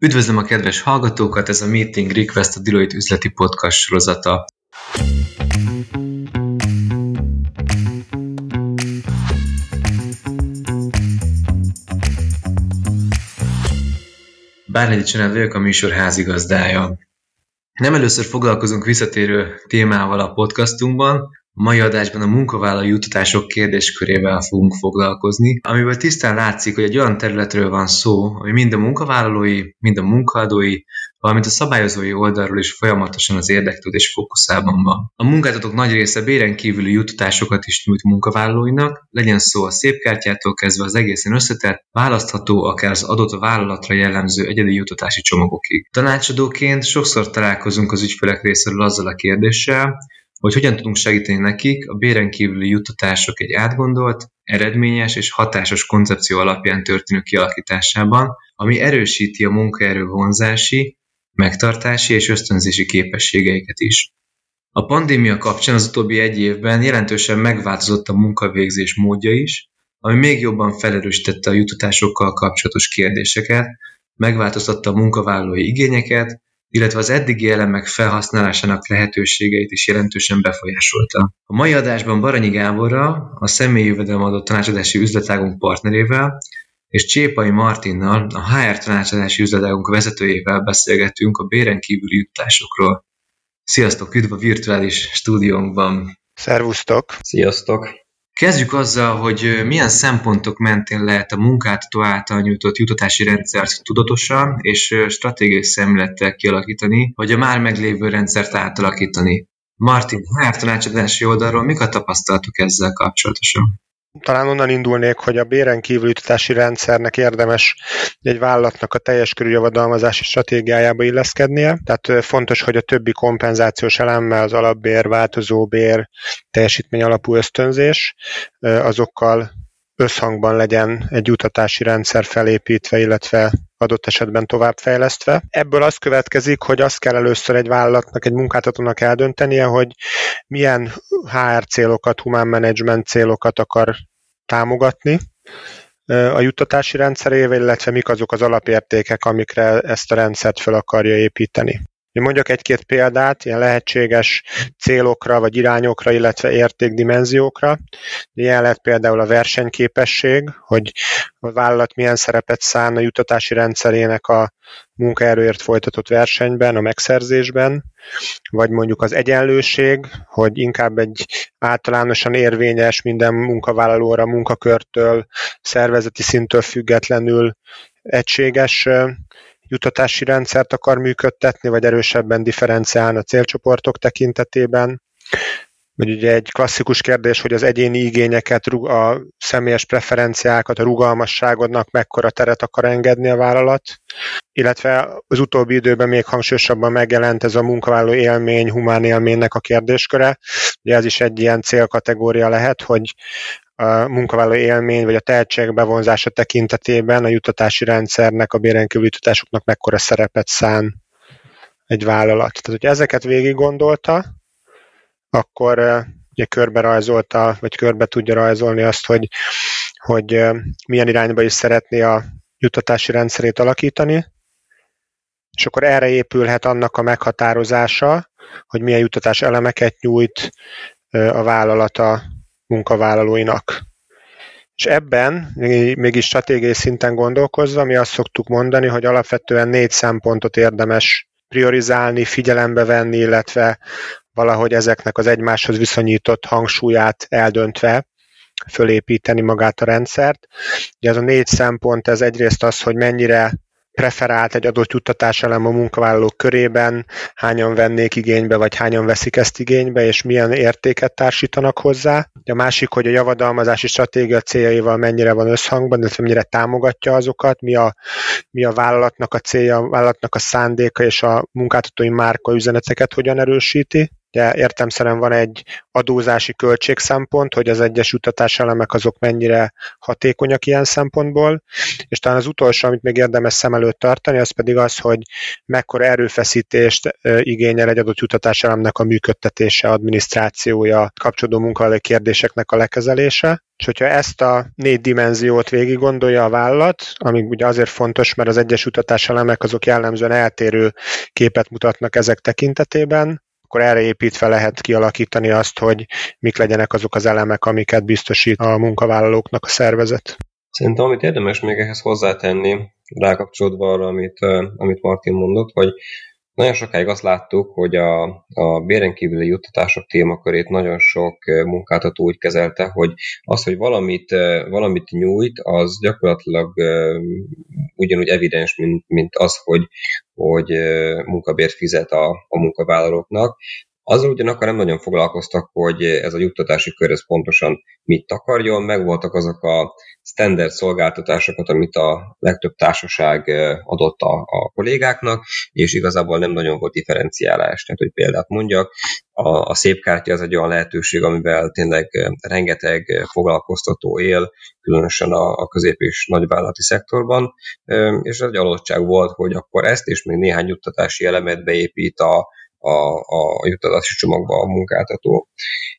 Üdvözlöm a kedves hallgatókat, ez a Meeting Request a Deloitte üzleti podcast sorozata. Bárnegyi Csenel vagyok, a műsor házigazdája. Nem először foglalkozunk visszatérő témával a podcastunkban, mai adásban a munkavállalói jutatások kérdéskörével fogunk foglalkozni, amiből tisztán látszik, hogy egy olyan területről van szó, ami mind a munkavállalói, mind a munkaadói, valamint a szabályozói oldalról is folyamatosan az érdeklődés fókuszában van. A munkáltatók nagy része béren kívüli juttatásokat is nyújt munkavállalóinak, legyen szó a szép kártyától kezdve az egészen összetett, választható akár az adott vállalatra jellemző egyedi juttatási csomagokig. Tanácsadóként sokszor találkozunk az ügyfelek részéről azzal a kérdéssel, hogy hogyan tudunk segíteni nekik a béren kívüli juttatások egy átgondolt, eredményes és hatásos koncepció alapján történő kialakításában, ami erősíti a munkaerő vonzási, megtartási és ösztönzési képességeiket is. A pandémia kapcsán az utóbbi egy évben jelentősen megváltozott a munkavégzés módja is, ami még jobban felerősítette a juttatásokkal kapcsolatos kérdéseket, megváltoztatta a munkavállalói igényeket, illetve az eddigi elemek felhasználásának lehetőségeit is jelentősen befolyásolta. A mai adásban Baranyi Gáborra, a személyi jövedelemadó tanácsadási üzletágunk partnerével, és Csépai Martinnal, a HR tanácsadási üzletágunk vezetőjével beszélgetünk a béren kívüli jutásokról. Sziasztok, üdv a virtuális stúdiónkban! Szervusztok! Sziasztok! Kezdjük azzal, hogy milyen szempontok mentén lehet a munkáltató által nyújtott jutatási rendszert tudatosan és stratégiai szemlettel kialakítani, vagy a már meglévő rendszert átalakítani. Martin, HR tanácsadási oldalról mik a tapasztalatok ezzel kapcsolatosan? Talán onnan indulnék, hogy a béren kívüli utatási rendszernek érdemes egy vállalatnak a teljes körű javadalmazási stratégiájába illeszkednie. Tehát fontos, hogy a többi kompenzációs elemmel, az alapbér, változóbér, teljesítmény alapú ösztönzés, azokkal összhangban legyen egy utatási rendszer felépítve, illetve adott esetben továbbfejlesztve. Ebből az következik, hogy azt kell először egy vállalatnak, egy munkáltatónak eldöntenie, hogy milyen HR célokat, human management célokat akar támogatni a juttatási rendszerével, illetve mik azok az alapértékek, amikre ezt a rendszert fel akarja építeni. Én mondjak egy-két példát, ilyen lehetséges célokra, vagy irányokra, illetve értékdimenziókra. Ilyen lehet például a versenyképesség, hogy a vállalat milyen szerepet szán a jutatási rendszerének a munkaerőért folytatott versenyben, a megszerzésben, vagy mondjuk az egyenlőség, hogy inkább egy általánosan érvényes minden munkavállalóra, munkakörtől, szervezeti szintől függetlenül egységes jutatási rendszert akar működtetni, vagy erősebben differenciálni a célcsoportok tekintetében. Vagy ugye egy klasszikus kérdés, hogy az egyéni igényeket, a személyes preferenciákat, a rugalmasságodnak mekkora teret akar engedni a vállalat, illetve az utóbbi időben még hangsúlyosabban megjelent ez a munkavállaló élmény, humán élménynek a kérdésköre. Ugye ez is egy ilyen célkategória lehet, hogy a munkavállaló élmény vagy a tehetség bevonzása tekintetében a jutatási rendszernek, a bérenkívüli jutatásoknak mekkora szerepet szán egy vállalat. Tehát, hogy ezeket végig gondolta, akkor ugye körbe rajzolta, vagy körbe tudja rajzolni azt, hogy, hogy milyen irányba is szeretné a jutatási rendszerét alakítani, és akkor erre épülhet annak a meghatározása, hogy milyen jutatás elemeket nyújt a vállalata munkavállalóinak. És ebben, mégis stratégiai szinten gondolkozva, mi azt szoktuk mondani, hogy alapvetően négy szempontot érdemes priorizálni, figyelembe venni, illetve valahogy ezeknek az egymáshoz viszonyított hangsúlyát eldöntve fölépíteni magát a rendszert. Ugye ez a négy szempont, ez egyrészt az, hogy mennyire preferált egy adott juttatás elem a munkavállalók körében, hányan vennék igénybe, vagy hányan veszik ezt igénybe, és milyen értéket társítanak hozzá. A másik, hogy a javadalmazási stratégia céljaival mennyire van összhangban, illetve mennyire támogatja azokat, mi a, mi a vállalatnak a célja, a vállalatnak a szándéka és a munkáltatói márka üzeneteket hogyan erősíti. Ugye értemszerűen van egy adózási költségszempont, hogy az egyes jutatás elemek azok mennyire hatékonyak ilyen szempontból, és talán az utolsó, amit még érdemes szem előtt tartani, az pedig az, hogy mekkora erőfeszítést igényel egy adott jutatás elemnek a működtetése, adminisztrációja, kapcsolódó munkavállalói kérdéseknek a lekezelése. És hogyha ezt a négy dimenziót végig gondolja a vállalat, ami ugye azért fontos, mert az egyes utatás elemek azok jellemzően eltérő képet mutatnak ezek tekintetében, akkor erre építve lehet kialakítani azt, hogy mik legyenek azok az elemek, amiket biztosít a munkavállalóknak a szervezet. Szerintem, amit érdemes még ehhez hozzátenni, rákapcsolódva arra, amit, amit Martin mondott, hogy nagyon sokáig azt láttuk, hogy a, a béren kívüli juttatások témakörét nagyon sok munkáltató úgy kezelte, hogy az, hogy valamit, valamit nyújt, az gyakorlatilag ugyanúgy evidens, mint, mint az, hogy, hogy munkabért fizet a, a munkavállalóknak, azzal ugyanakkor nem nagyon foglalkoztak, hogy ez a juttatási kör ez pontosan mit takarjon, meg voltak azok a standard szolgáltatásokat, amit a legtöbb társaság adott a, a kollégáknak, és igazából nem nagyon volt differenciálás. Tehát, hogy példát mondjak, a, a szép kártya az egy olyan lehetőség, amivel tényleg rengeteg foglalkoztató él, különösen a, a közép- és nagyvállalati szektorban, és egy adottság volt, hogy akkor ezt és még néhány juttatási elemet beépít a, a, a juttatási csomagba a munkáltató.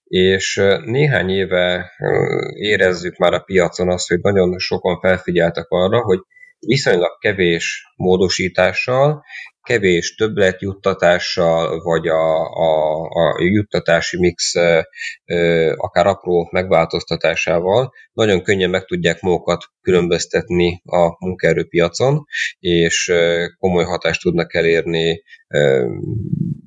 És néhány éve érezzük már a piacon azt, hogy nagyon sokan felfigyeltek arra, hogy viszonylag kevés módosítással, kevés többletjuttatással, vagy a, a, a juttatási mix akár apró megváltoztatásával nagyon könnyen meg tudják magukat különböztetni a munkaerőpiacon, és komoly hatást tudnak elérni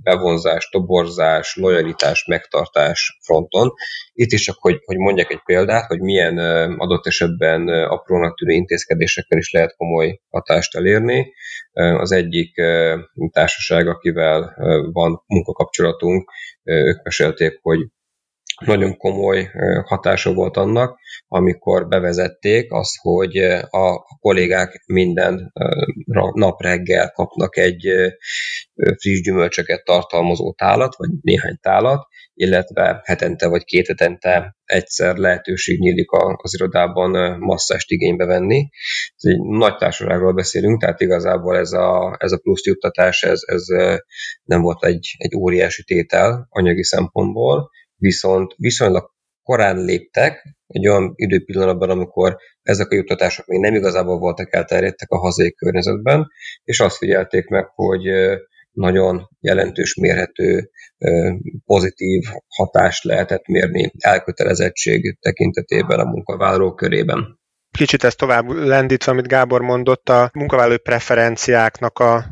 bevonzás, toborzás, lojalitás, megtartás fronton. Itt is csak, hogy, hogy mondjak egy példát, hogy milyen adott esetben aprónak tűnő intézkedésekkel is lehet komoly hatást elérni. Az egyik társaság, akivel van munkakapcsolatunk, ők mesélték, hogy nagyon komoly hatása volt annak, amikor bevezették azt, hogy a kollégák minden nap reggel kapnak egy friss gyümölcsöket tartalmazó tálat, vagy néhány tálat, illetve hetente vagy két hetente egyszer lehetőség nyílik az irodában masszást igénybe venni. Ez egy nagy társaságról beszélünk, tehát igazából ez a, ez a plusz juttatás, ez, ez nem volt egy, egy óriási tétel anyagi szempontból, viszont viszonylag korán léptek, egy olyan időpillanatban, amikor ezek a juttatások még nem igazából voltak elterjedtek a hazai környezetben, és azt figyelték meg, hogy nagyon jelentős, mérhető, pozitív hatást lehetett mérni elkötelezettség tekintetében a munkavállalók körében. Kicsit ezt tovább lendítve, amit Gábor mondott, a munkavállalói preferenciáknak a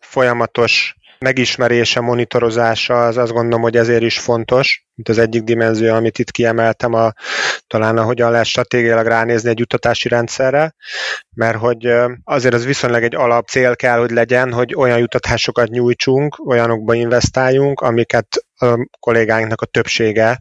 folyamatos megismerése, monitorozása, az azt gondolom, hogy ezért is fontos, mint az egyik dimenzió, amit itt kiemeltem, a, talán a hogyan lehet stratégiailag ránézni egy juttatási rendszerre, mert hogy azért az viszonylag egy alap cél kell, hogy legyen, hogy olyan juttatásokat nyújtsunk, olyanokba investáljunk, amiket a kollégáinknak a többsége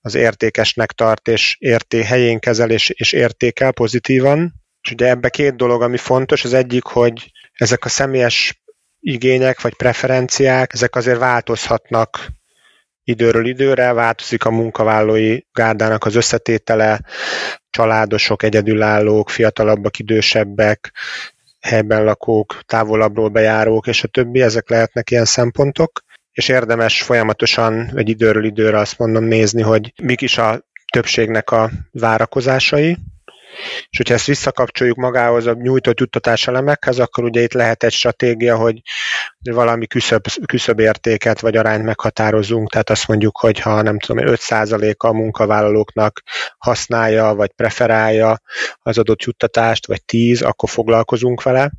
az értékesnek tart, és érté helyén kezel, és, és értékel pozitívan. És ugye ebbe két dolog, ami fontos, az egyik, hogy ezek a személyes igények vagy preferenciák, ezek azért változhatnak időről időre, változik a munkavállalói gárdának az összetétele, családosok, egyedülállók, fiatalabbak, idősebbek, helyben lakók, távolabbról bejárók, és a többi, ezek lehetnek ilyen szempontok, és érdemes folyamatosan, egy időről időre azt mondom nézni, hogy mik is a többségnek a várakozásai, és hogyha ezt visszakapcsoljuk magához a nyújtott juttatás elemekhez, akkor ugye itt lehet egy stratégia, hogy valami küszöb, küszöb értéket vagy arányt meghatározunk, tehát azt mondjuk, hogy ha nem tudom, 5%-a a munkavállalóknak használja vagy preferálja az adott juttatást, vagy 10, akkor foglalkozunk vele.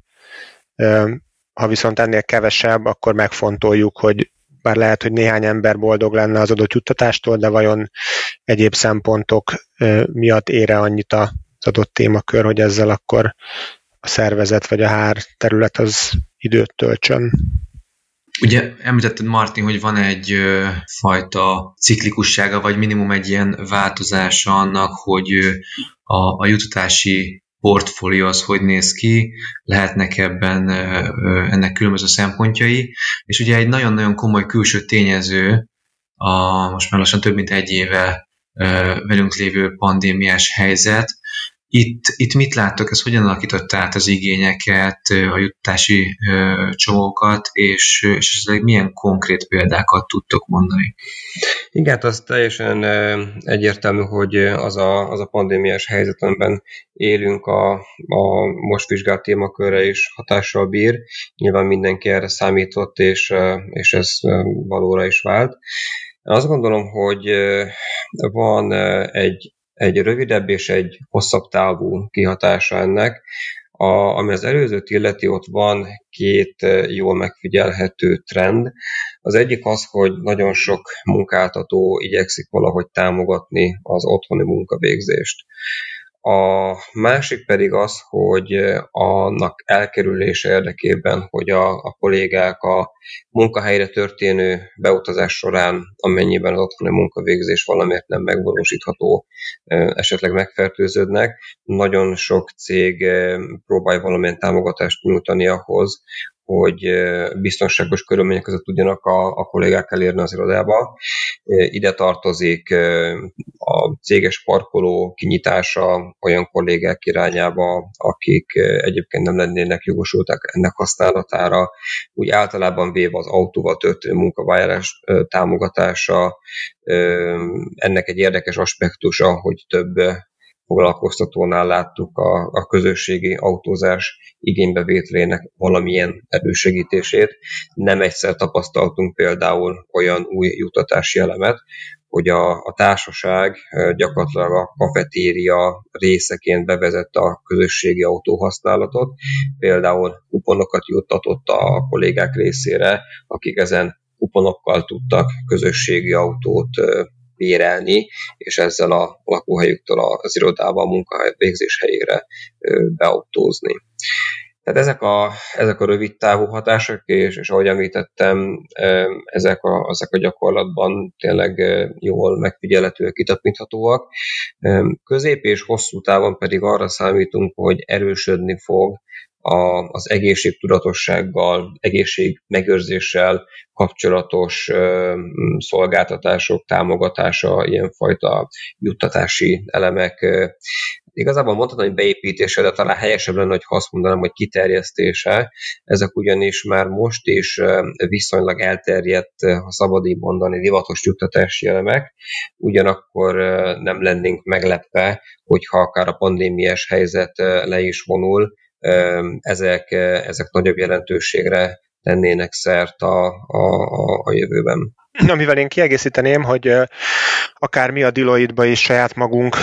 Ha viszont ennél kevesebb, akkor megfontoljuk, hogy bár lehet, hogy néhány ember boldog lenne az adott juttatástól, de vajon egyéb szempontok miatt ére annyit a adott témakör, hogy ezzel akkor a szervezet vagy a hár terület az időt töltsön. Ugye említetted, Martin, hogy van egy fajta ciklikussága, vagy minimum egy ilyen változása annak, hogy a, a jutatási portfólió az hogy néz ki, lehetnek ebben ennek különböző szempontjai, és ugye egy nagyon-nagyon komoly külső tényező a most már lassan több mint egy éve velünk lévő pandémiás helyzet. Itt, itt mit láttok, ez hogyan alakította át az igényeket, a jutási csomókat, és, és esetleg milyen konkrét példákat tudtok mondani? Igen, hát az teljesen egyértelmű, hogy az a, az a pandémiás helyzet, amiben élünk a, a most vizsgált témakörre is hatással bír. Nyilván mindenki erre számított, és, és ez valóra is vált. Azt gondolom, hogy van egy, egy rövidebb és egy hosszabb távú kihatása ennek. A, ami az előzőt illeti, ott van két jól megfigyelhető trend. Az egyik az, hogy nagyon sok munkáltató igyekszik valahogy támogatni az otthoni munkavégzést. A másik pedig az, hogy annak elkerülése érdekében, hogy a, a kollégák a munkahelyre történő beutazás során, amennyiben az otthoni munkavégzés valamiért nem megvalósítható, esetleg megfertőződnek. Nagyon sok cég próbálja valamilyen támogatást nyújtani ahhoz, hogy biztonságos körülmények között tudjanak a, a kollégák elérni az irodába. Ide tartozik a céges parkoló kinyitása olyan kollégák irányába, akik egyébként nem lennének jogosultak ennek használatára. Úgy általában véve az autóval történő munkavállalás támogatása, ennek egy érdekes aspektusa, hogy több foglalkoztatónál láttuk a, a közösségi autózás igénybevételének valamilyen elősegítését. Nem egyszer tapasztaltunk például olyan új jutatási elemet, hogy a, a társaság gyakorlatilag a kafetéria részeként bevezette a közösségi autóhasználatot, például kuponokat juttatott a kollégák részére, akik ezen kuponokkal tudtak közösségi autót bérelni, és ezzel a lakóhelyüktől az irodába, a munkahely végzés helyére beautózni. Tehát ezek a, ezek a rövid távú hatások, és, és ahogy említettem, ezek a, ezek a gyakorlatban tényleg jól megfigyelhetőek, kitapinthatóak. Közép és hosszú távon pedig arra számítunk, hogy erősödni fog a, az egészségtudatossággal, egészségmegőrzéssel kapcsolatos ö, szolgáltatások támogatása, ilyenfajta juttatási elemek. Ö, igazából mondhatom, hogy beépítése, de talán helyesebb lenne, hogy azt mondanám, hogy kiterjesztése. Ezek ugyanis már most is viszonylag elterjedt, ha szabad így mondani, divatos juttatási elemek, ugyanakkor nem lennénk meglepve, hogyha akár a pandémiás helyzet le is vonul, ezek, ezek nagyobb jelentőségre tennének szert a, a, a jövőben. Amivel én kiegészíteném, hogy akár mi a Deloitte-ba is saját magunk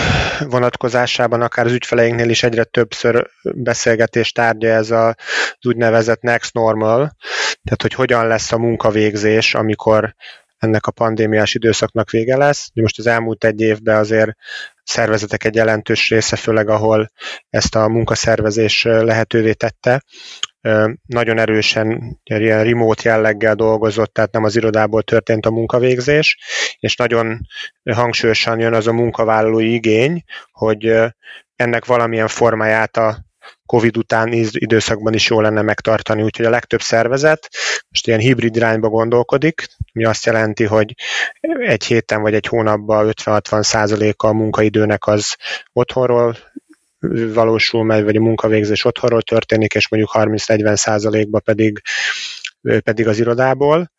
vonatkozásában, akár az ügyfeleinknél is egyre többször beszélgetés tárgya ez az úgynevezett next normal, tehát hogy hogyan lesz a munkavégzés, amikor ennek a pandémiás időszaknak vége lesz. Most az elmúlt egy évben azért szervezetek egy jelentős része, főleg ahol ezt a munkaszervezés lehetővé tette, nagyon erősen ilyen remote jelleggel dolgozott, tehát nem az irodából történt a munkavégzés, és nagyon hangsúlyosan jön az a munkavállalói igény, hogy ennek valamilyen formáját a Covid után időszakban is jó lenne megtartani, úgyhogy a legtöbb szervezet most ilyen hibrid irányba gondolkodik, ami azt jelenti, hogy egy héten vagy egy hónapban 50-60 százaléka a munkaidőnek az otthonról valósul meg, vagy a munkavégzés otthonról történik, és mondjuk 30-40 százalékba pedig, pedig az irodából.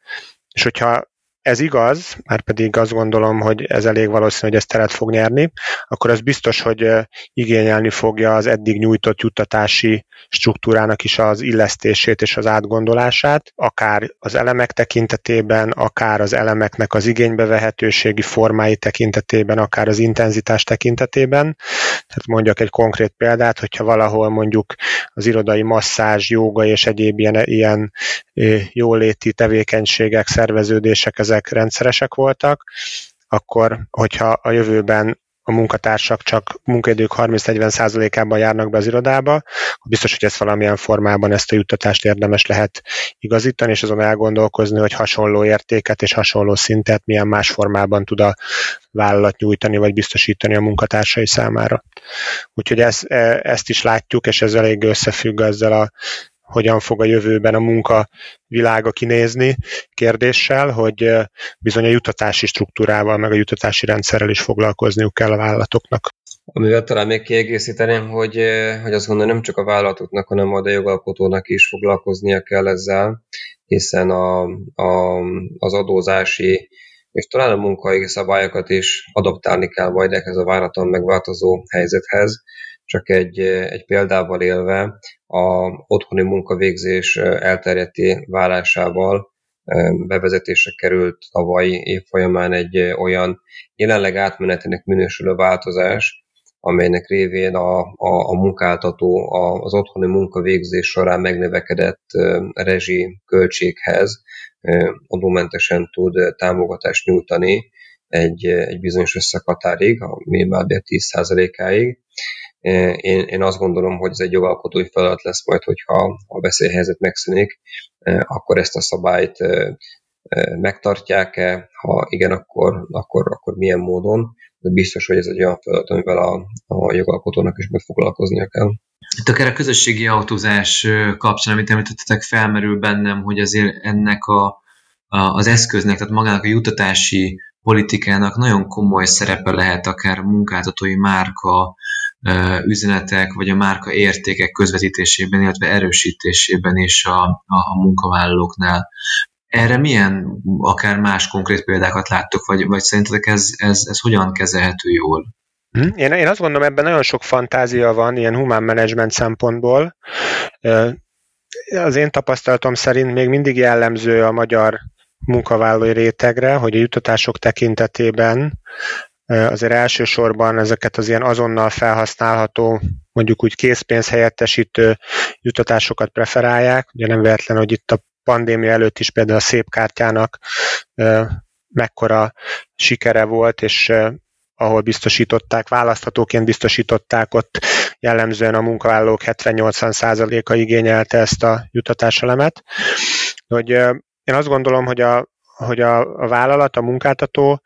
És hogyha ez igaz, már pedig azt gondolom, hogy ez elég valószínű, hogy ez teret fog nyerni, akkor az biztos, hogy igényelni fogja az eddig nyújtott juttatási struktúrának is az illesztését és az átgondolását, akár az elemek tekintetében, akár az elemeknek az igénybevehetőségi formái tekintetében, akár az intenzitás tekintetében. Tehát mondjak egy konkrét példát, hogyha valahol mondjuk az irodai masszázs, jóga és egyéb ilyen, ilyen jóléti tevékenységek, szerveződések, ezek rendszeresek voltak, akkor, hogyha a jövőben a munkatársak csak munkaidők 30-40%-ában járnak be az irodába, biztos, hogy ezt valamilyen formában ezt a juttatást érdemes lehet igazítani, és azon elgondolkozni, hogy hasonló értéket és hasonló szintet milyen más formában tud a vállalat nyújtani, vagy biztosítani a munkatársai számára. Úgyhogy ezt, e, ezt is látjuk, és ez elég összefügg ezzel a hogyan fog a jövőben a munka világa kinézni kérdéssel, hogy bizony a jutatási struktúrával, meg a jutatási rendszerrel is foglalkozniuk kell a vállalatoknak. Amivel talán még kiegészíteném, hogy, hogy azt gondolom nem csak a vállalatoknak, hanem majd a jogalkotónak is foglalkoznia kell ezzel, hiszen a, a, az adózási és talán a munkai szabályokat is adaptálni kell majd ehhez a váraton megváltozó helyzethez. Csak egy, egy példával élve, a otthoni munkavégzés elterjedté válásával bevezetésre került tavaly év folyamán egy olyan jelenleg átmenetének minősülő változás, amelynek révén a, a, a munkáltató az otthoni munkavégzés során megnövekedett rezsi költséghez adómentesen tud támogatást nyújtani egy, egy bizonyos összekatárig, a minimálbér 10%-áig. Én, én azt gondolom, hogy ez egy jogalkotói feladat lesz majd, hogyha a veszélyhelyzet megszűnik, akkor ezt a szabályt megtartják-e, ha igen, akkor, akkor, akkor milyen módon, de biztos, hogy ez egy olyan feladat, amivel a, a jogalkotónak is meg foglalkoznia kell. Itt akár a közösségi autózás kapcsán, amit említettetek, felmerül bennem, hogy azért ennek a, a, az eszköznek, tehát magának a jutatási politikának nagyon komoly szerepe lehet akár munkáltatói márka üzenetek, vagy a márka értékek közvetítésében, illetve erősítésében is a, a, a munkavállalóknál. Erre milyen, akár más konkrét példákat láttok, vagy, vagy szerintetek ez, ez, ez hogyan kezelhető jól? Hm? Én, én azt gondolom, ebben nagyon sok fantázia van, ilyen humán management szempontból. Az én tapasztalatom szerint még mindig jellemző a magyar munkavállalói rétegre, hogy a jutatások tekintetében azért elsősorban ezeket az ilyen azonnal felhasználható, mondjuk úgy készpénz helyettesítő jutatásokat preferálják. Ugye nem véletlen, hogy itt a pandémia előtt is például a szép kártyának mekkora sikere volt, és ahol biztosították, választhatóként biztosították, ott jellemzően a munkavállalók 70-80%-a igényelte ezt a jutatáselemet. Hogy én azt gondolom, hogy a, hogy a, a vállalat, a munkáltató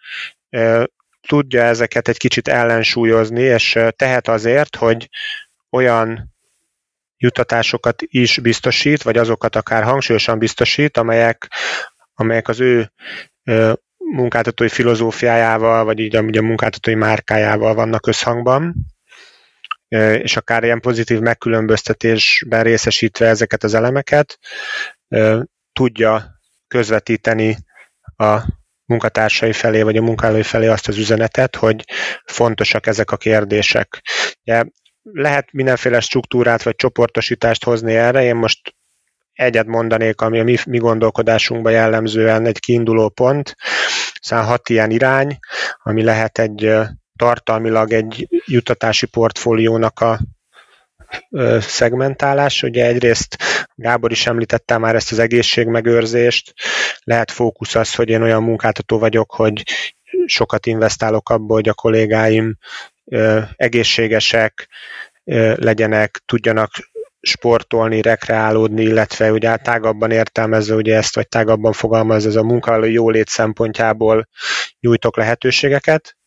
tudja ezeket egy kicsit ellensúlyozni, és tehet azért, hogy olyan juttatásokat is biztosít, vagy azokat akár hangsúlyosan biztosít, amelyek, amelyek az ő munkáltatói filozófiájával, vagy így a munkáltatói márkájával vannak összhangban, és akár ilyen pozitív megkülönböztetésben részesítve ezeket az elemeket, tudja közvetíteni a munkatársai felé, vagy a munkálói felé azt az üzenetet, hogy fontosak ezek a kérdések. Ugye, lehet mindenféle struktúrát vagy csoportosítást hozni erre, én most egyet mondanék, ami a mi, mi gondolkodásunkban jellemzően egy kiinduló pont, szóval hat ilyen irány, ami lehet egy tartalmilag egy jutatási portfóliónak a szegmentálás. Ugye egyrészt Gábor is említette már ezt az egészségmegőrzést, lehet fókusz az, hogy én olyan munkáltató vagyok, hogy sokat investálok abba, hogy a kollégáim egészségesek legyenek, tudjanak sportolni, rekreálódni, illetve ugye tágabban értelmezve ugye ezt, vagy tágabban fogalmaz ez a munkavállaló jólét szempontjából nyújtok lehetőségeket.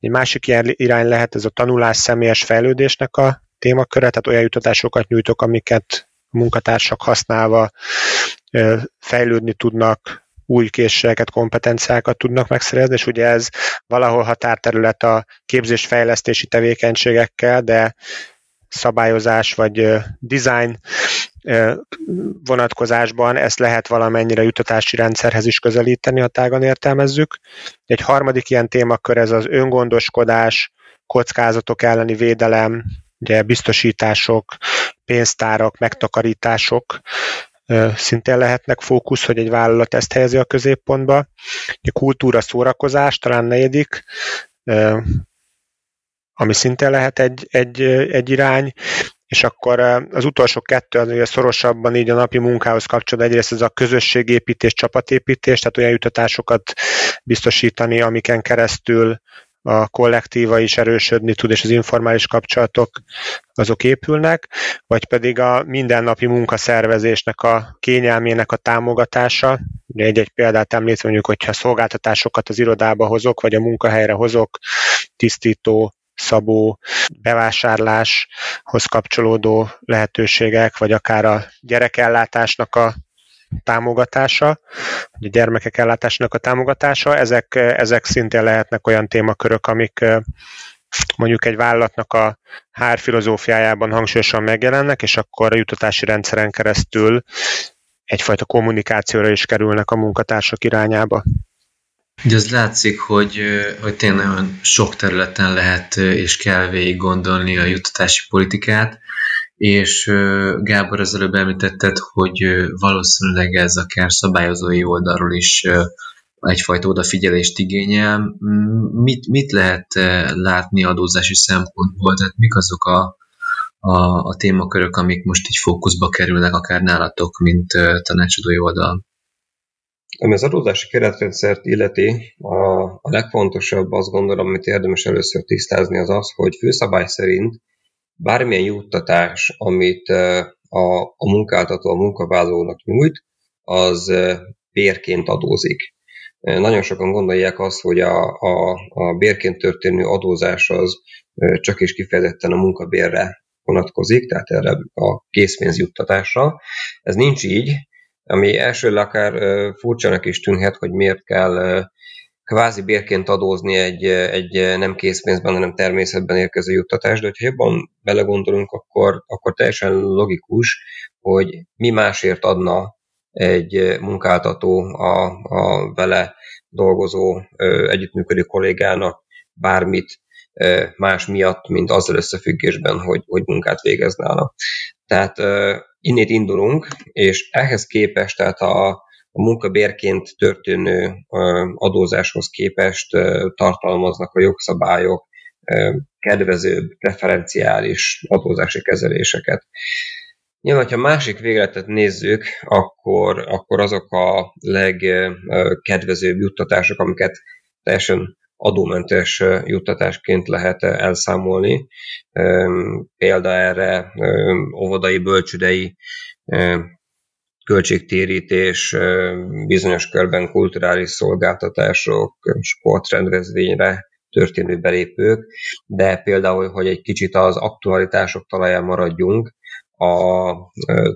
Egy másik irány lehet ez a tanulás személyes fejlődésnek a témaköre, tehát olyan jutatásokat nyújtok, amiket munkatársak használva fejlődni tudnak, új készségeket, kompetenciákat tudnak megszerezni, és ugye ez valahol határterület a képzésfejlesztési tevékenységekkel, de szabályozás vagy design vonatkozásban ezt lehet valamennyire jutatási rendszerhez is közelíteni, ha tágan értelmezzük. Egy harmadik ilyen témakör ez az öngondoskodás, kockázatok elleni védelem, ugye biztosítások, pénztárak, megtakarítások szintén lehetnek fókusz, hogy egy vállalat ezt helyezi a középpontba. A kultúra, szórakozás, talán negyedik, ami szintén lehet egy, egy, egy irány, és akkor az utolsó kettő az ugye szorosabban így a napi munkához kapcsolódó egyrészt ez a közösségépítés, csapatépítés, tehát olyan jutatásokat biztosítani, amiken keresztül a kollektíva is erősödni tud, és az informális kapcsolatok azok épülnek, vagy pedig a mindennapi munkaszervezésnek a kényelmének a támogatása. Ugye egy-egy példát említve mondjuk, hogyha szolgáltatásokat az irodába hozok, vagy a munkahelyre hozok, tisztító, szabó bevásárláshoz kapcsolódó lehetőségek, vagy akár a gyerekellátásnak a támogatása, a gyermekek ellátásnak a támogatása, ezek, ezek szintén lehetnek olyan témakörök, amik mondjuk egy vállalatnak a HR filozófiájában hangsúlyosan megjelennek, és akkor a jutatási rendszeren keresztül egyfajta kommunikációra is kerülnek a munkatársak irányába. Ugye az látszik, hogy, hogy tényleg sok területen lehet és kell végig gondolni a juttatási politikát, és Gábor az előbb említetted, hogy valószínűleg ez akár szabályozói oldalról is egyfajta odafigyelést igényel. Mit, mit lehet látni adózási szempontból? Tehát mik azok a, a, a témakörök, amik most így fókuszba kerülnek, akár nálatok, mint tanácsadói oldal? Ami az adózási keretrendszert illeti, a, a legfontosabb azt gondolom, amit érdemes először tisztázni, az az, hogy főszabály szerint bármilyen juttatás, amit a, a munkáltató a munkavállalónak nyújt, az bérként adózik. Nagyon sokan gondolják azt, hogy a, a, a bérként történő adózás az csak és kifejezetten a munkabérre vonatkozik, tehát erre a készpénzjuttatásra. Ez nincs így, ami elsőre akár furcsának is tűnhet, hogy miért kell kvázi bérként adózni egy, egy nem készpénzben, hanem természetben érkező juttatás, de hogyha jobban belegondolunk, akkor, akkor teljesen logikus, hogy mi másért adna egy munkáltató a, a vele dolgozó, együttműködő kollégának bármit más miatt, mint azzal összefüggésben, hogy, hogy munkát végez nála. Tehát innét indulunk, és ehhez képest, tehát a, a munkabérként történő adózáshoz képest tartalmaznak a jogszabályok kedvezőbb, preferenciális adózási kezeléseket. Nyilván, ha másik végletet nézzük, akkor, akkor azok a legkedvezőbb juttatások, amiket teljesen adómentes juttatásként lehet elszámolni. Példa erre óvodai, bölcsüdei költségtérítés, bizonyos körben kulturális szolgáltatások, sportrendezvényre történő belépők, de például, hogy egy kicsit az aktualitások talaján maradjunk, a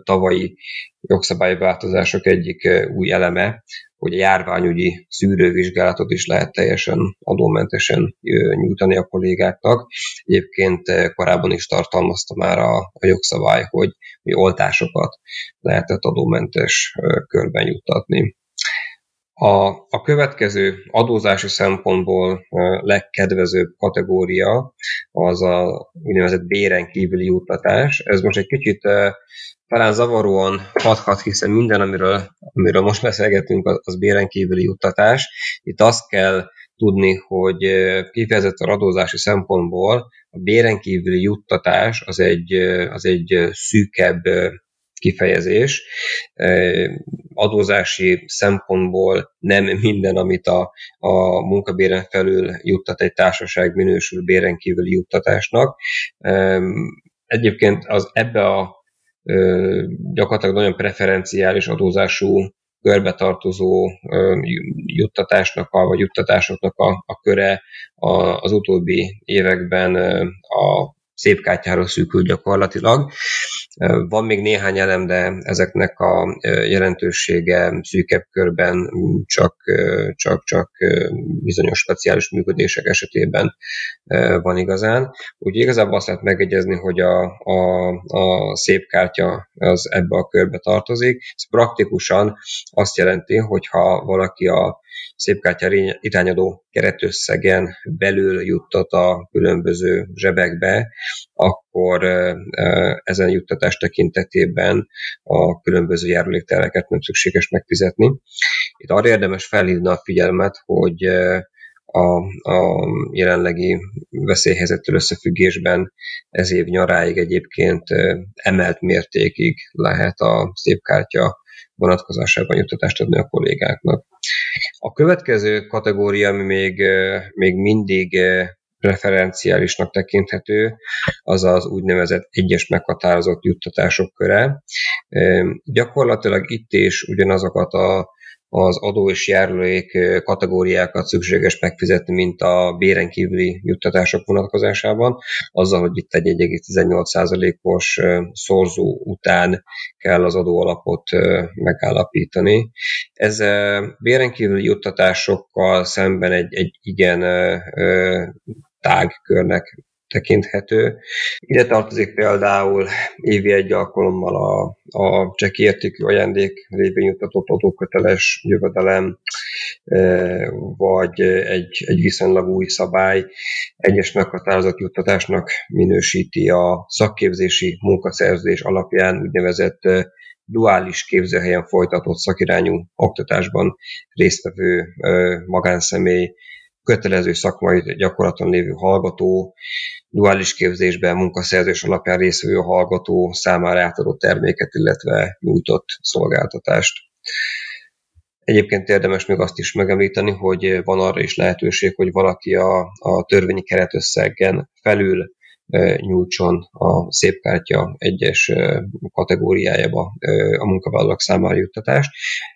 tavalyi jogszabályváltozások egyik új eleme, hogy a járványügyi szűrővizsgálatot is lehet teljesen adómentesen nyújtani a kollégáknak. Egyébként korábban is tartalmazta már a, a jogszabály, hogy, hogy oltásokat lehetett adómentes körben juttatni. A, a következő adózási szempontból legkedvezőbb kategória az a úgynevezett béren kívüli juttatás. Ez most egy kicsit talán zavaróan hathat, hiszen minden, amiről, amiről most beszélgetünk, az, béren kívüli juttatás. Itt azt kell tudni, hogy kifejezetten adózási szempontból a béren kívüli juttatás az egy, az egy szűkebb kifejezés. Adózási szempontból nem minden, amit a, a munkabéren felül juttat egy társaság minősül béren kívüli juttatásnak. Egyébként az ebbe a gyakorlatilag nagyon preferenciális adózású körbe tartozó juttatásnak a, vagy juttatásoknak a, a köre a, az utóbbi években a szép kártyára szűkül gyakorlatilag. Van még néhány elem, de ezeknek a jelentősége szűkebb körben csak, csak, csak bizonyos speciális működések esetében van igazán. Úgyhogy igazából azt lehet megegyezni, hogy a, a, a szép kártya az ebbe a körbe tartozik. Ez praktikusan azt jelenti, hogy ha valaki a szépkártya irányadó keretösszegen belül juttat a különböző zsebekbe, akkor ezen juttatás tekintetében a különböző járuléktereket nem szükséges megfizetni. Itt arra érdemes felhívni a figyelmet, hogy a, a jelenlegi veszélyhelyzettől összefüggésben ez év nyaráig egyébként emelt mértékig lehet a szépkártya vonatkozásában juttatást adni a kollégáknak. A következő kategória, ami még, még mindig preferenciálisnak tekinthető, az az úgynevezett egyes meghatározott juttatások köre. Gyakorlatilag itt is ugyanazokat a az adó és járulék kategóriákat szükséges megfizetni, mint a béren kívüli juttatások vonatkozásában, azzal, hogy itt egy 1,18%-os szorzó után kell az adóalapot megállapítani. Ez béren kívüli juttatásokkal szemben egy, egy igen tág körnek tekinthető. Ide tartozik például évi egy alkalommal a, a csekki értékű ajándék révén juttatott adóköteles jövedelem, e, vagy egy, egy viszonylag új szabály egyes meghatározott juttatásnak minősíti a szakképzési munkaszerzés alapján úgynevezett e, duális képzőhelyen folytatott szakirányú oktatásban résztvevő e, magánszemély kötelező szakmai gyakorlaton lévő hallgató, duális képzésben munkaszerzés alapján részvevő hallgató számára átadott terméket, illetve nyújtott szolgáltatást. Egyébként érdemes még azt is megemlíteni, hogy van arra is lehetőség, hogy valaki a, a törvényi keretösszegen felül nyújtson a szépkártya egyes kategóriájába a munkavállalók számára juttatást.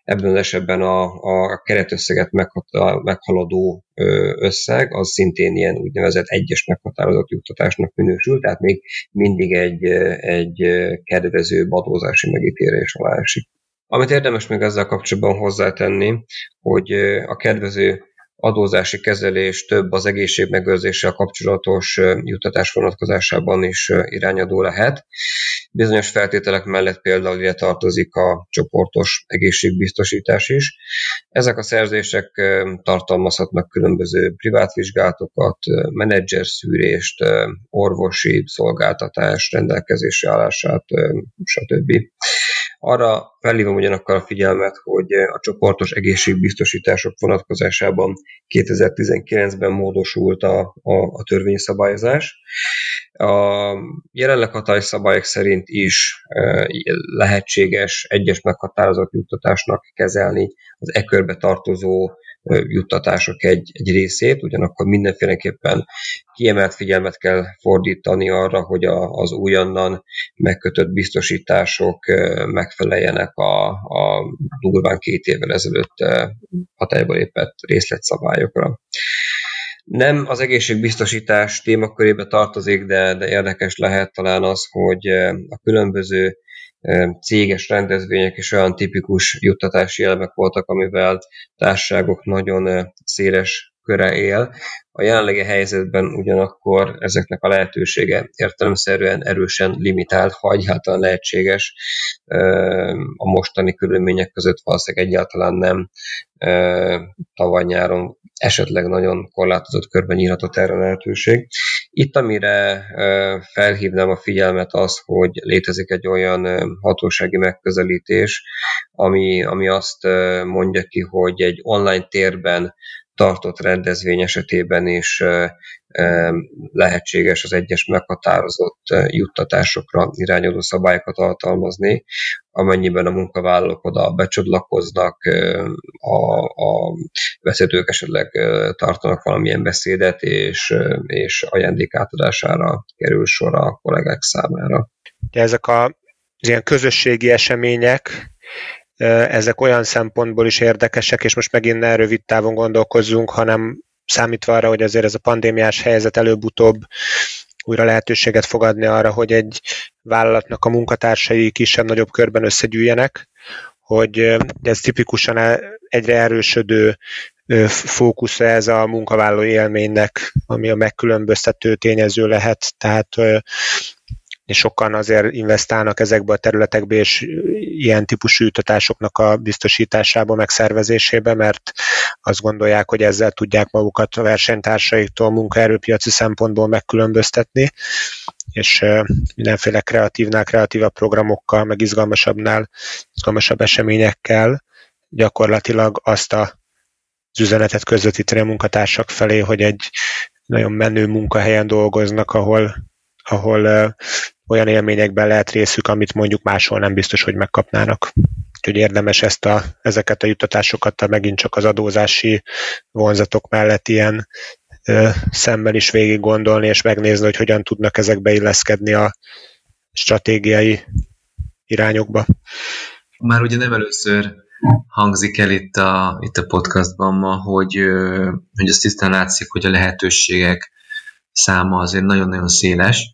Ebben az esetben a, a keretösszeget meghaladó összeg az szintén ilyen úgynevezett egyes meghatározott juttatásnak minősül, tehát még mindig egy, egy kedvező adózási megítélés alá esik. Amit érdemes még ezzel kapcsolatban hozzátenni, hogy a kedvező adózási kezelés több az egészségmegőrzéssel kapcsolatos juttatás vonatkozásában is irányadó lehet. Bizonyos feltételek mellett például ide tartozik a csoportos egészségbiztosítás is. Ezek a szerzések tartalmazhatnak különböző privát vizsgálatokat, menedzser szűrést, orvosi szolgáltatás rendelkezésre állását, stb. Arra felhívom ugyanakkor a figyelmet, hogy a csoportos egészségbiztosítások vonatkozásában 2019-ben módosult a, a, a törvényszabályozás. A jelenleg hatályos szabályok szerint is e, lehetséges egyes meghatározott juttatásnak kezelni az e körbe tartozó juttatások egy, egy részét, ugyanakkor mindenféleképpen kiemelt figyelmet kell fordítani arra, hogy a, az újonnan megkötött biztosítások megfeleljenek a, a durván két évvel ezelőtt hatályba lépett részletszabályokra. Nem az egészségbiztosítás témakörébe tartozik, de, de érdekes lehet talán az, hogy a különböző céges rendezvények és olyan tipikus juttatási elemek voltak, amivel társaságok nagyon széles köre él. A jelenlegi helyzetben ugyanakkor ezeknek a lehetősége értelemszerűen erősen limitált, ha egyáltalán lehetséges a mostani körülmények között valószínűleg egyáltalán nem tavaly nyáron esetleg nagyon korlátozott körben nyílhatott erre lehetőség. Itt, amire felhívnám a figyelmet az, hogy létezik egy olyan hatósági megközelítés, ami, ami azt mondja ki, hogy egy online térben tartott rendezvény esetében is lehetséges az egyes meghatározott juttatásokra irányuló szabályokat alkalmazni, amennyiben a munkavállalók oda becsodlakoznak, a, a vezetők esetleg tartanak valamilyen beszédet, és, és ajándék átadására kerül sor a kollégák számára. De ezek a, az ilyen közösségi események, ezek olyan szempontból is érdekesek, és most megint ne rövid távon gondolkozzunk, hanem számítva arra, hogy azért ez a pandémiás helyzet előbb-utóbb újra lehetőséget fog adni arra, hogy egy vállalatnak a munkatársai kisebb-nagyobb körben összegyűjjenek, hogy ez tipikusan e, egyre erősödő fókusz ez a munkavállaló élménynek, ami a megkülönböztető tényező lehet, tehát és sokan azért investálnak ezekbe a területekbe, és ilyen típusú jutatásoknak a biztosításába, megszervezésébe, mert azt gondolják, hogy ezzel tudják magukat a versenytársaiktól munkaerőpiaci szempontból megkülönböztetni, és mindenféle kreatívnál, kreatívabb programokkal, meg izgalmasabbnál, izgalmasabb eseményekkel gyakorlatilag azt a az üzenetet közvetíteni a munkatársak felé, hogy egy nagyon menő munkahelyen dolgoznak, ahol, ahol olyan élményekben lehet részük, amit mondjuk máshol nem biztos, hogy megkapnának. Úgyhogy érdemes ezt a, ezeket a juttatásokat megint csak az adózási vonzatok mellett ilyen ö, szemmel is végig gondolni, és megnézni, hogy hogyan tudnak ezekbe illeszkedni a stratégiai irányokba. Már ugye nem először hangzik el itt a, itt a podcastban ma, hogy, hogy azt tisztán látszik, hogy a lehetőségek száma azért nagyon-nagyon széles,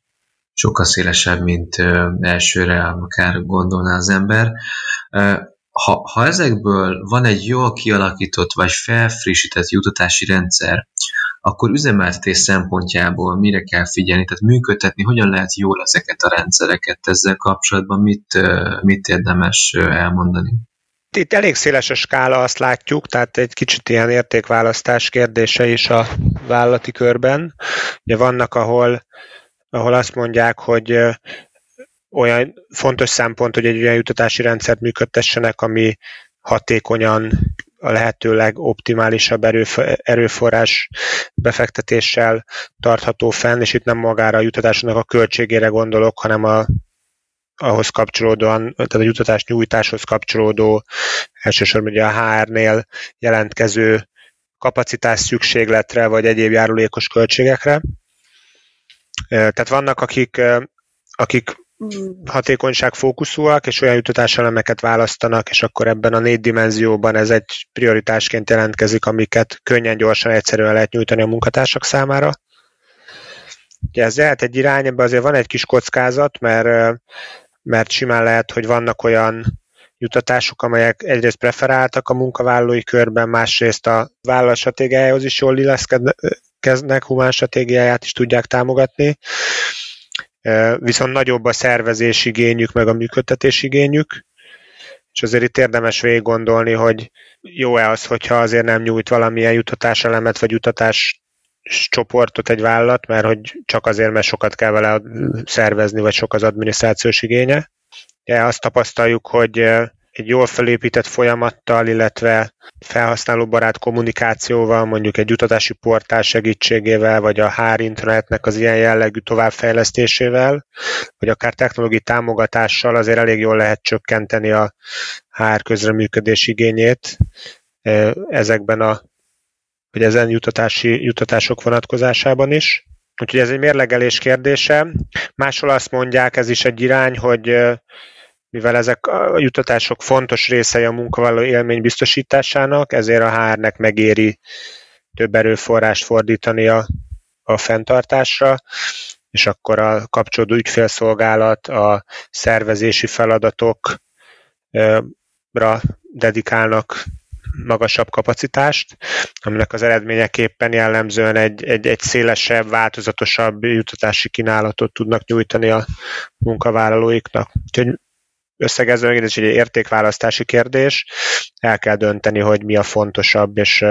sokkal szélesebb, mint elsőre akár gondolná az ember. Ha, ha ezekből van egy jól kialakított vagy felfrissített jutatási rendszer, akkor üzemeltetés szempontjából mire kell figyelni, tehát működtetni, hogyan lehet jól ezeket a rendszereket ezzel kapcsolatban, mit, mit érdemes elmondani? Itt elég széles a skála, azt látjuk, tehát egy kicsit ilyen értékválasztás kérdése is a vállalati körben. Ugye vannak, ahol, ahol azt mondják, hogy olyan fontos szempont, hogy egy olyan jutatási rendszert működtessenek, ami hatékonyan a lehető legoptimálisabb erőforrás befektetéssel tartható fenn, és itt nem magára a jutatásnak a költségére gondolok, hanem a, ahhoz kapcsolódóan, tehát a jutatás nyújtáshoz kapcsolódó, elsősorban ugye a HR-nél jelentkező kapacitás szükségletre, vagy egyéb járulékos költségekre. Tehát vannak, akik, akik hatékonyság fókuszúak, és olyan jutatáselemeket választanak, és akkor ebben a négy dimenzióban ez egy prioritásként jelentkezik, amiket könnyen, gyorsan, egyszerűen lehet nyújtani a munkatársak számára. Ugye ez lehet egy irány, ebben azért van egy kis kockázat, mert, mert simán lehet, hogy vannak olyan jutatások, amelyek egyrészt preferáltak a munkavállalói körben, másrészt a vállalat stratégiájához is jól illeszkednek, humán stratégiáját is tudják támogatni, viszont nagyobb a szervezés igényük, meg a működtetés igényük, és azért itt érdemes végig gondolni, hogy jó-e az, hogyha azért nem nyújt valamilyen jutatás elemet, vagy jutatás csoportot egy vállalat, mert hogy csak azért, mert sokat kell vele szervezni, vagy sok az adminisztrációs igénye. Ja, azt tapasztaljuk, hogy egy jól felépített folyamattal, illetve felhasználóbarát kommunikációval, mondjuk egy utatási portál segítségével, vagy a HR internetnek az ilyen jellegű továbbfejlesztésével, vagy akár technológiai támogatással azért elég jól lehet csökkenteni a HR közreműködés igényét ezekben a vagy ezen jutatási, jutatások vonatkozásában is. Úgyhogy ez egy mérlegelés kérdése. Máshol azt mondják, ez is egy irány, hogy mivel ezek a jutatások fontos részei a munkavállaló élmény biztosításának, ezért a HR-nek megéri több erőforrást fordítani a, a fenntartásra, és akkor a kapcsolódó ügyfélszolgálat, a szervezési feladatokra dedikálnak magasabb kapacitást, aminek az eredményeképpen jellemzően egy, egy, egy szélesebb, változatosabb jutatási kínálatot tudnak nyújtani a munkavállalóiknak. Úgyhogy összegezően ez egy értékválasztási kérdés, el kell dönteni, hogy mi a fontosabb, és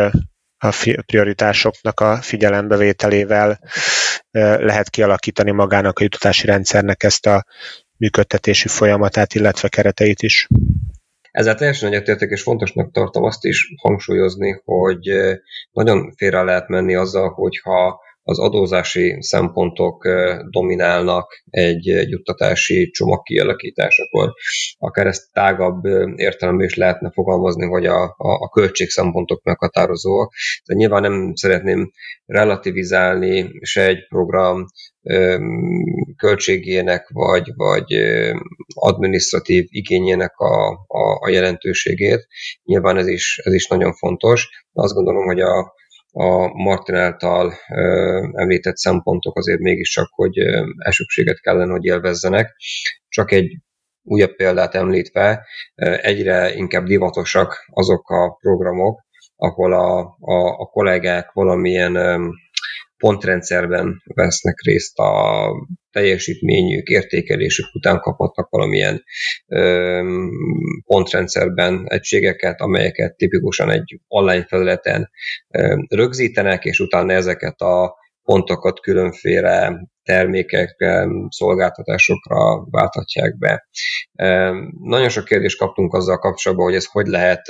a prioritásoknak a figyelembevételével lehet kialakítani magának a jutatási rendszernek ezt a működtetési folyamatát, illetve kereteit is. Ezzel teljesen egyetértek, és fontosnak tartom azt is hangsúlyozni, hogy nagyon félre lehet menni azzal, hogyha az adózási szempontok dominálnak egy juttatási csomag kialakításakor. Akár ezt tágabb értelemben is lehetne fogalmazni, hogy a, a, a költség szempontok meghatározóak. De nyilván nem szeretném relativizálni se egy program költségének vagy, vagy administratív igényének a, a, a jelentőségét. Nyilván ez is, ez is nagyon fontos. Azt gondolom, hogy a, a Martin által említett szempontok azért mégiscsak, hogy elsőbséget kellene, hogy élvezzenek. Csak egy újabb példát említve, egyre inkább divatosak azok a programok, ahol a, a, a kollégák valamilyen pontrendszerben vesznek részt a teljesítményük, értékelésük után kaphatnak valamilyen ö, pontrendszerben egységeket, amelyeket tipikusan egy online felületen ö, rögzítenek, és utána ezeket a pontokat különféle termékekre, szolgáltatásokra válthatják be. Nagyon sok kérdést kaptunk azzal kapcsolatban, hogy ez hogy lehet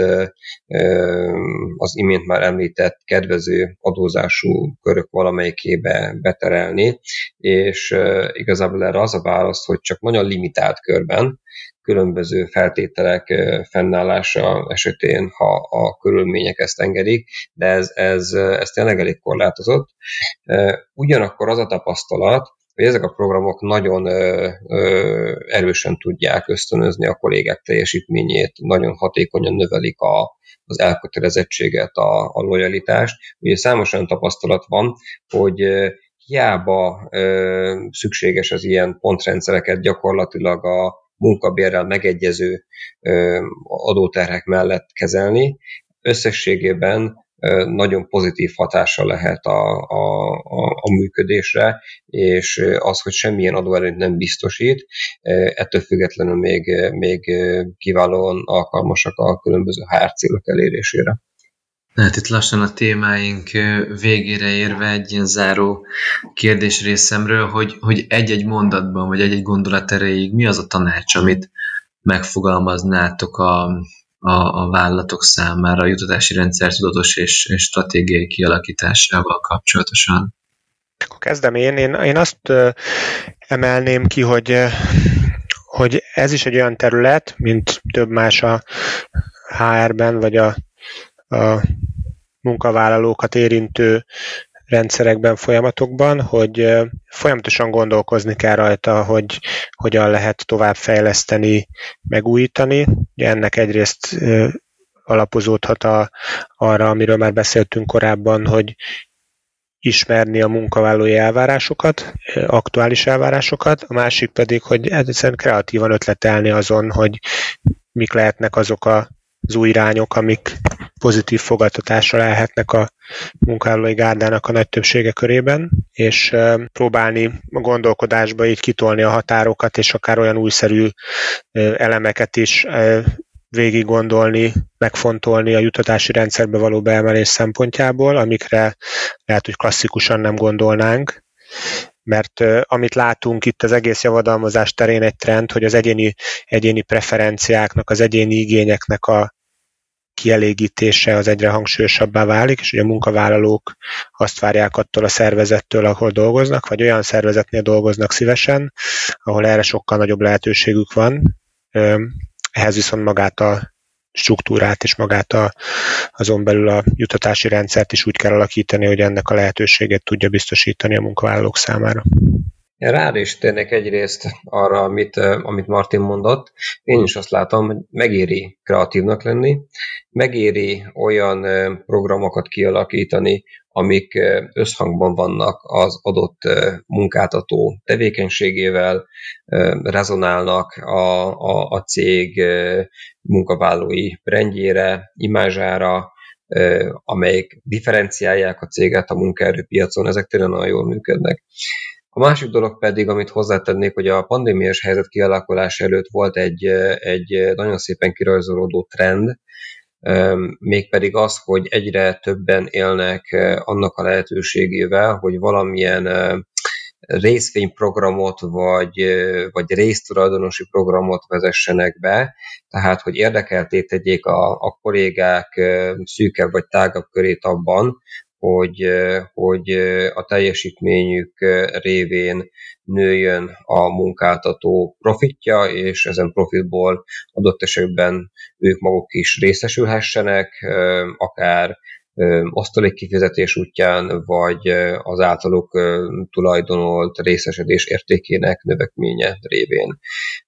az imént már említett kedvező adózású körök valamelyikébe beterelni, és igazából erre az a válasz, hogy csak nagyon limitált körben, különböző feltételek fennállása esetén, ha a körülmények ezt engedik, de ez, ez, ez tényleg elég korlátozott. Ugyanakkor az a tapasztalat, hogy ezek a programok nagyon ö, ö, erősen tudják ösztönözni a kollégák teljesítményét, nagyon hatékonyan növelik a, az elkötelezettséget, a, a lojalitást. Ugye számos olyan tapasztalat van, hogy hiába ö, szükséges az ilyen pontrendszereket gyakorlatilag a munkabérrel megegyező ö, adóterhek mellett kezelni, összességében nagyon pozitív hatása lehet a, a, a, a működésre, és az, hogy semmilyen adóerőt nem biztosít, ettől függetlenül még, még kiválóan alkalmasak a különböző HR célok elérésére. Hát itt lassan a témáink végére érve egy ilyen záró kérdés részemről, hogy, hogy egy-egy mondatban, vagy egy-egy gondolat erejéig mi az a tanács, amit megfogalmaznátok a, a, a vállalatok számára a jutatási rendszer tudatos és, és stratégiai kialakításával kapcsolatosan? Akkor kezdem én. Én, én azt emelném ki, hogy hogy ez is egy olyan terület, mint több más a HR-ben, vagy a, a munkavállalókat érintő rendszerekben, folyamatokban, hogy folyamatosan gondolkozni kell rajta, hogy hogyan lehet továbbfejleszteni, megújítani. Ennek egyrészt alapozódhat a, arra, amiről már beszéltünk korábban, hogy ismerni a munkavállalói elvárásokat, aktuális elvárásokat, a másik pedig, hogy egyszerűen kreatívan ötletelni azon, hogy mik lehetnek azok a az új irányok, amik pozitív fogadtatásra lehetnek a munkálói gárdának a nagy többsége körében, és próbálni a gondolkodásba így kitolni a határokat, és akár olyan újszerű elemeket is végig gondolni, megfontolni a jutatási rendszerbe való beemelés szempontjából, amikre lehet, hogy klasszikusan nem gondolnánk, mert amit látunk itt az egész javadalmazás terén egy trend, hogy az egyéni, egyéni preferenciáknak, az egyéni igényeknek a kielégítése az egyre hangsúlyosabbá válik, és ugye a munkavállalók azt várják attól a szervezettől, ahol dolgoznak, vagy olyan szervezetnél dolgoznak szívesen, ahol erre sokkal nagyobb lehetőségük van. Ehhez viszont magát a struktúrát és magát a, azon belül a jutatási rendszert is úgy kell alakítani, hogy ennek a lehetőséget tudja biztosítani a munkavállalók számára. Rá is térnék egyrészt arra, amit, amit Martin mondott. Én is azt látom, hogy megéri kreatívnak lenni, megéri olyan programokat kialakítani, amik összhangban vannak az adott munkáltató tevékenységével, rezonálnak a, a, a cég munkavállalói rendjére, imázsára, amelyik differenciálják a céget a munkaerőpiacon, ezek tényleg nagyon jól működnek. A másik dolog pedig, amit hozzátennék, hogy a pandémiás helyzet kialakulása előtt volt egy, egy nagyon szépen kirajzolódó trend, mégpedig az, hogy egyre többen élnek annak a lehetőségével, hogy valamilyen részvényprogramot vagy, vagy résztulajdonosi programot vezessenek be, tehát hogy érdekelté tegyék a, a kollégák szűkebb vagy tágabb körét abban, hogy, hogy a teljesítményük révén nőjön a munkáltató profitja, és ezen profitból adott esetben ők maguk is részesülhessenek, akár osztalék kifizetés útján, vagy az általuk tulajdonolt részesedés értékének növekménye révén.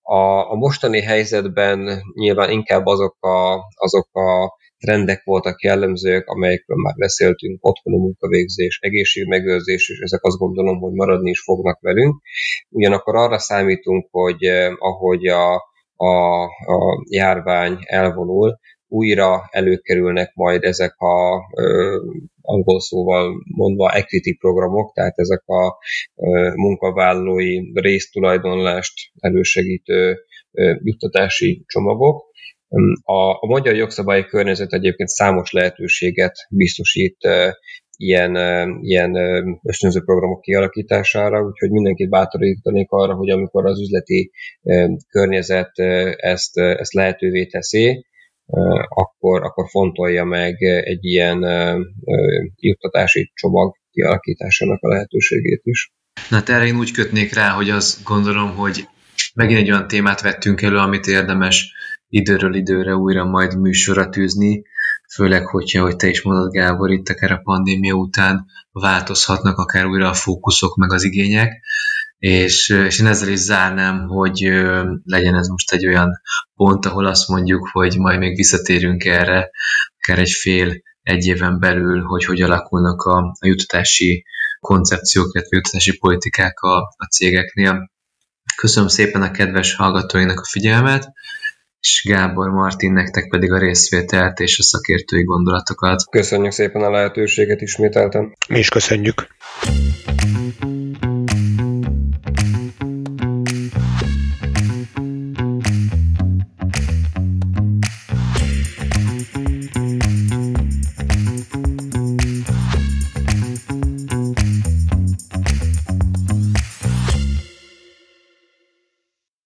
A, a mostani helyzetben nyilván inkább azok a, azok a trendek voltak jellemzőek, amelyekről már beszéltünk, otthoni munkavégzés, egészségmegőrzés, és ezek azt gondolom, hogy maradni is fognak velünk. Ugyanakkor arra számítunk, hogy eh, ahogy a, a, a járvány elvonul, újra előkerülnek majd ezek a ö, angol szóval mondva equity programok, tehát ezek a ö, munkavállalói résztulajdonlást elősegítő ö, juttatási csomagok, a, a magyar jogszabályi környezet egyébként számos lehetőséget biztosít ilyen, ilyen ösztönző programok kialakítására, úgyhogy mindenkit bátorítanék arra, hogy amikor az üzleti környezet ezt, ezt lehetővé teszi, akkor, akkor fontolja meg egy ilyen juttatási csomag kialakításának a lehetőségét is. Na, erre én úgy kötnék rá, hogy azt gondolom, hogy megint egy olyan témát vettünk elő, amit érdemes időről időre újra majd műsorra tűzni, főleg, hogyha, hogy te is mondod, Gábor, itt akár a pandémia után változhatnak akár újra a fókuszok meg az igények. és, és én ezzel is zárnám, hogy legyen ez most egy olyan pont, ahol azt mondjuk, hogy majd még visszatérünk erre, akár egy fél, egy éven belül, hogy hogy alakulnak a, a jutatási koncepciók, illetve jutatási politikák a, a cégeknél. Köszönöm szépen a kedves hallgatóinak a figyelmet, és Gábor Martin, nektek pedig a részvételt és a szakértői gondolatokat. Köszönjük szépen a lehetőséget ismételten. Mi is köszönjük. thank you